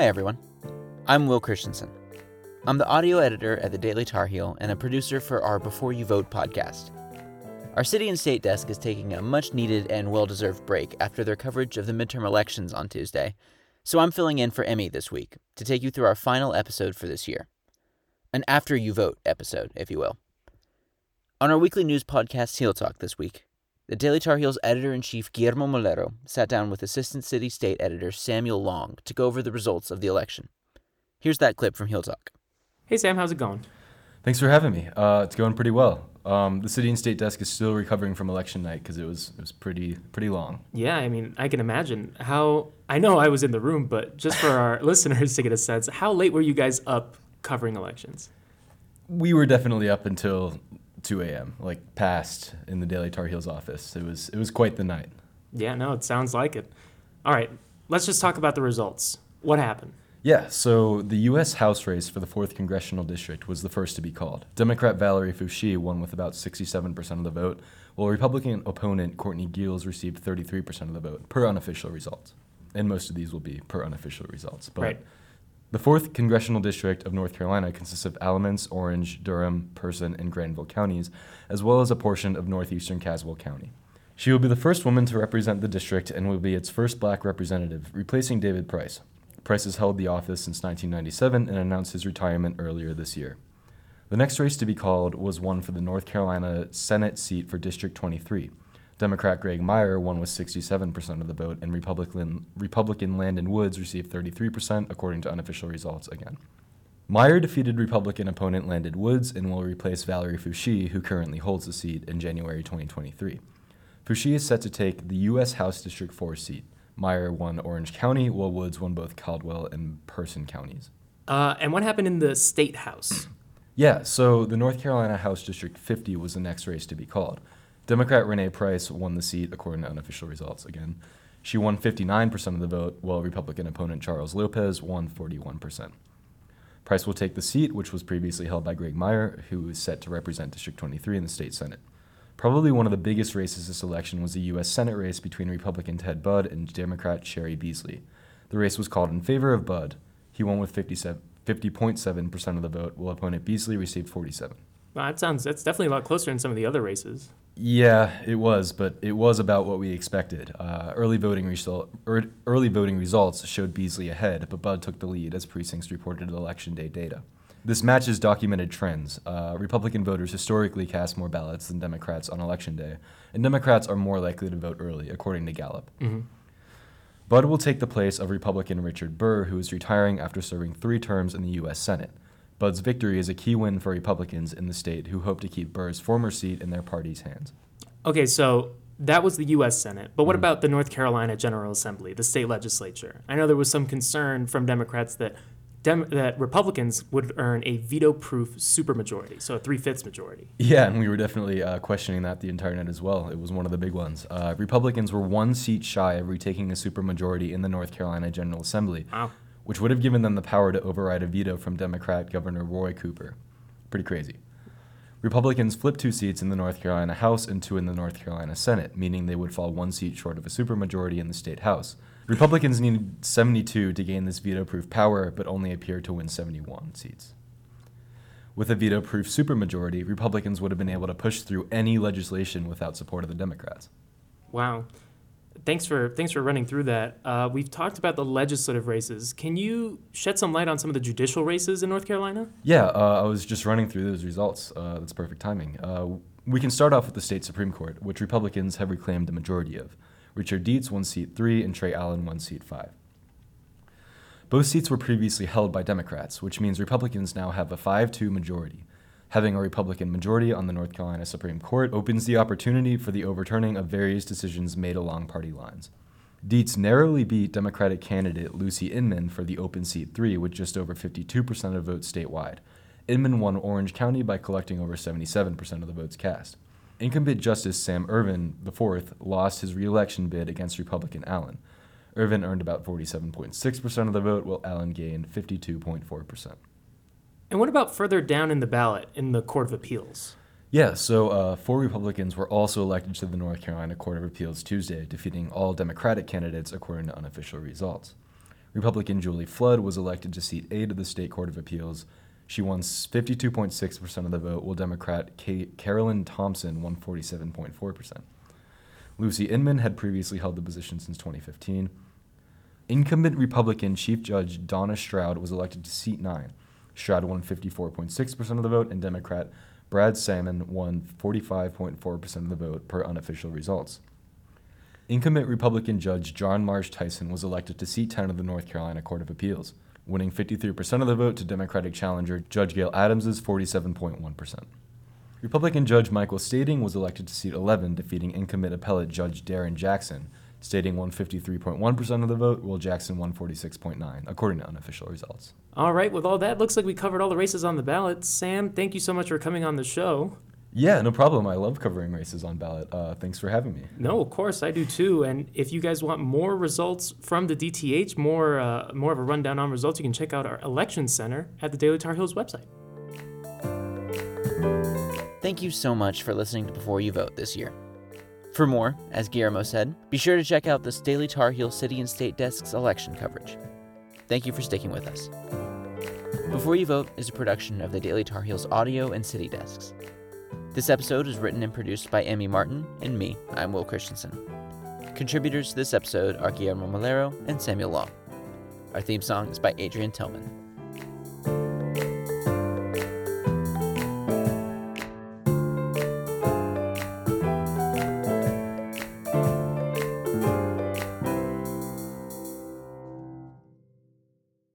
Hi, everyone. I'm Will Christensen. I'm the audio editor at the Daily Tar Heel and a producer for our Before You Vote podcast. Our city and state desk is taking a much needed and well deserved break after their coverage of the midterm elections on Tuesday, so I'm filling in for Emmy this week to take you through our final episode for this year. An after you vote episode, if you will. On our weekly news podcast, Heel Talk, this week, the Daily Tar Heels editor in chief Guillermo Molero sat down with Assistant City State Editor Samuel Long to go over the results of the election. Here's that clip from Heel Talk. Hey Sam, how's it going? Thanks for having me. Uh, it's going pretty well. Um, the city and state desk is still recovering from election night because it was it was pretty pretty long. Yeah, I mean, I can imagine how. I know I was in the room, but just for our listeners to get a sense, how late were you guys up covering elections? We were definitely up until 2 a.m. like past in the Daily Tar Heels office. It was it was quite the night. Yeah, no, it sounds like it. All right, let's just talk about the results. What happened? Yeah, so the U.S. House race for the 4th Congressional District was the first to be called. Democrat Valerie Foushee won with about 67% of the vote, while Republican opponent Courtney Geels received 33% of the vote, per unofficial results. And most of these will be per unofficial results. But Right. The 4th Congressional District of North Carolina consists of Alamance, Orange, Durham, Person, and Granville counties, as well as a portion of northeastern Caswell County. She will be the first woman to represent the district and will be its first black representative, replacing David Price. Price has held the office since 1997 and announced his retirement earlier this year. The next race to be called was one for the North Carolina Senate seat for District 23. Democrat Greg Meyer won with 67% of the vote, and Republican, Republican Landon Woods received 33%, according to unofficial results again. Meyer defeated Republican opponent Landon Woods and will replace Valerie Foushee, who currently holds the seat, in January 2023. Foushee is set to take the U.S. House District 4 seat. Meyer won Orange County, while Woods won both Caswell and Person counties. Uh, and what happened in the state house? Yeah, so the North Carolina House District 50 was the next race to be called. Democrat Renee Price won the seat according to unofficial results again. She won 59% of the vote, while Republican opponent Charles Lopez won 41%. Price will take the seat, which was previously held by Greg Meyer, who is set to represent District 23 in the state Senate. Probably one of the biggest races this election was the U.S. Senate race between Republican Ted Budd and Democrat Cheri Beasley. The race was called in favor of Budd. He won with 57 50.7% of the vote, while opponent Beasley received 47. Well, that sounds that's definitely a lot closer than some of the other races. Yeah, it was, but it was about what we expected. Uh, early voting result, er, early voting results showed Beasley ahead, but Budd took the lead as precincts reported election day data. This matches documented trends. Uh, Republican voters historically cast more ballots than Democrats on election day, and Democrats are more likely to vote early, according to Gallup. hmm Budd will take the place of Republican Richard Burr, who is retiring after serving three terms in the U.S. Senate. Budd's victory is a key win for Republicans in the state who hope to keep Burr's former seat in their party's hands. Okay, so that was the U.S. Senate, but what about the North Carolina General Assembly, the state legislature? I know there was some concern from Democrats that Dem- that Republicans would earn a veto-proof supermajority, so a three-fifths majority. Yeah, and we were definitely uh, questioning that the entire night as well. It was one of the big ones. Uh, Republicans were one seat shy of retaking a supermajority in the North Carolina General Assembly, Wow. Which would have given them the power to override a veto from Democrat Governor Roy Cooper. Pretty crazy. Republicans flipped two seats in the North Carolina House and two in the North Carolina Senate, meaning they would fall one seat short of a supermajority in the state House. Republicans needed 72 to gain this veto proof power, but only appeared to win 71 seats. With a veto proof supermajority, Republicans would have been able to push through any legislation without support of the Democrats. Wow. Thanks for thanks for running through that. Uh, we've talked about the legislative races. Can you shed some light on some of the judicial races in North Carolina? Yeah, uh, I was just running through those results. Uh, that's perfect timing. Uh, we can start off with the state Supreme Court, which Republicans have reclaimed the majority of. Richard Dietz won seat 3 and Trey Allen won seat 5. Both seats were previously held by Democrats, which means Republicans now have a 5 2 majority. Having a Republican majority on the North Carolina Supreme Court opens the opportunity for the overturning of various decisions made along party lines. Dietz narrowly beat Democratic candidate Lucy Inman for the open seat 3 with just over 52% of votes statewide. Inman won Orange County by collecting over 77% of the votes cast. Incumbent Justice Sam Ervin IV lost his reelection bid against Republican Allen. Ervin earned about 47.6% of the vote, while Allen gained 52.4%. And what about further down in the ballot in the Court of Appeals? Yeah, so uh, four Republicans were also elected to the North Carolina Court of Appeals Tuesday, defeating all Democratic candidates according to unofficial results. Republican Julee Flood was elected to seat 8 of the State Court of Appeals. She won 52.6% of the vote, while Democrat Carolyn Thompson won 47.4%. Lucy Inman had previously held the position since 2015. Incumbent Republican Chief Judge Donna Stroud was elected to seat 9. Stroud won 54.6% of the vote, and Democrat Brad Salmon won 45.4% of the vote per unofficial results. Incumbent Republican Judge John Marsh Tyson was elected to seat 10 of the North Carolina Court of Appeals, winning 53% of the vote to Democratic challenger Judge Gail Adams's 47.1%. Republican Judge Michael Stading was elected to seat 11, defeating incumbent appellate Judge Darren Jackson. Stading 153.1% of the vote, while Jackson won 46.9, according to unofficial results. All right, with all that, looks like we covered all the races on the ballot. Sam, thank you so much for coming on the show. Yeah, no problem. I love covering races on ballot. Uh, thanks for having me. No, of course I do too. And if you guys want more results from the DTH, more uh, more of a rundown on results, you can check out our election center at the Daily Tar Heels website. Thank you so much for listening to Before You Vote this year. For more, as Guillermo said, be sure to check out the Daily Tar Heel City and State Desk's election coverage. Thank you for sticking with us. Before You Vote is a production of the Daily Tar Heels audio and city desks. This episode is written and produced by Emmy Martin and me, I'm Will Christensen. Contributors to this episode are Guillermo Molero and Samuel Long. Our theme song is by Adrian Tillman.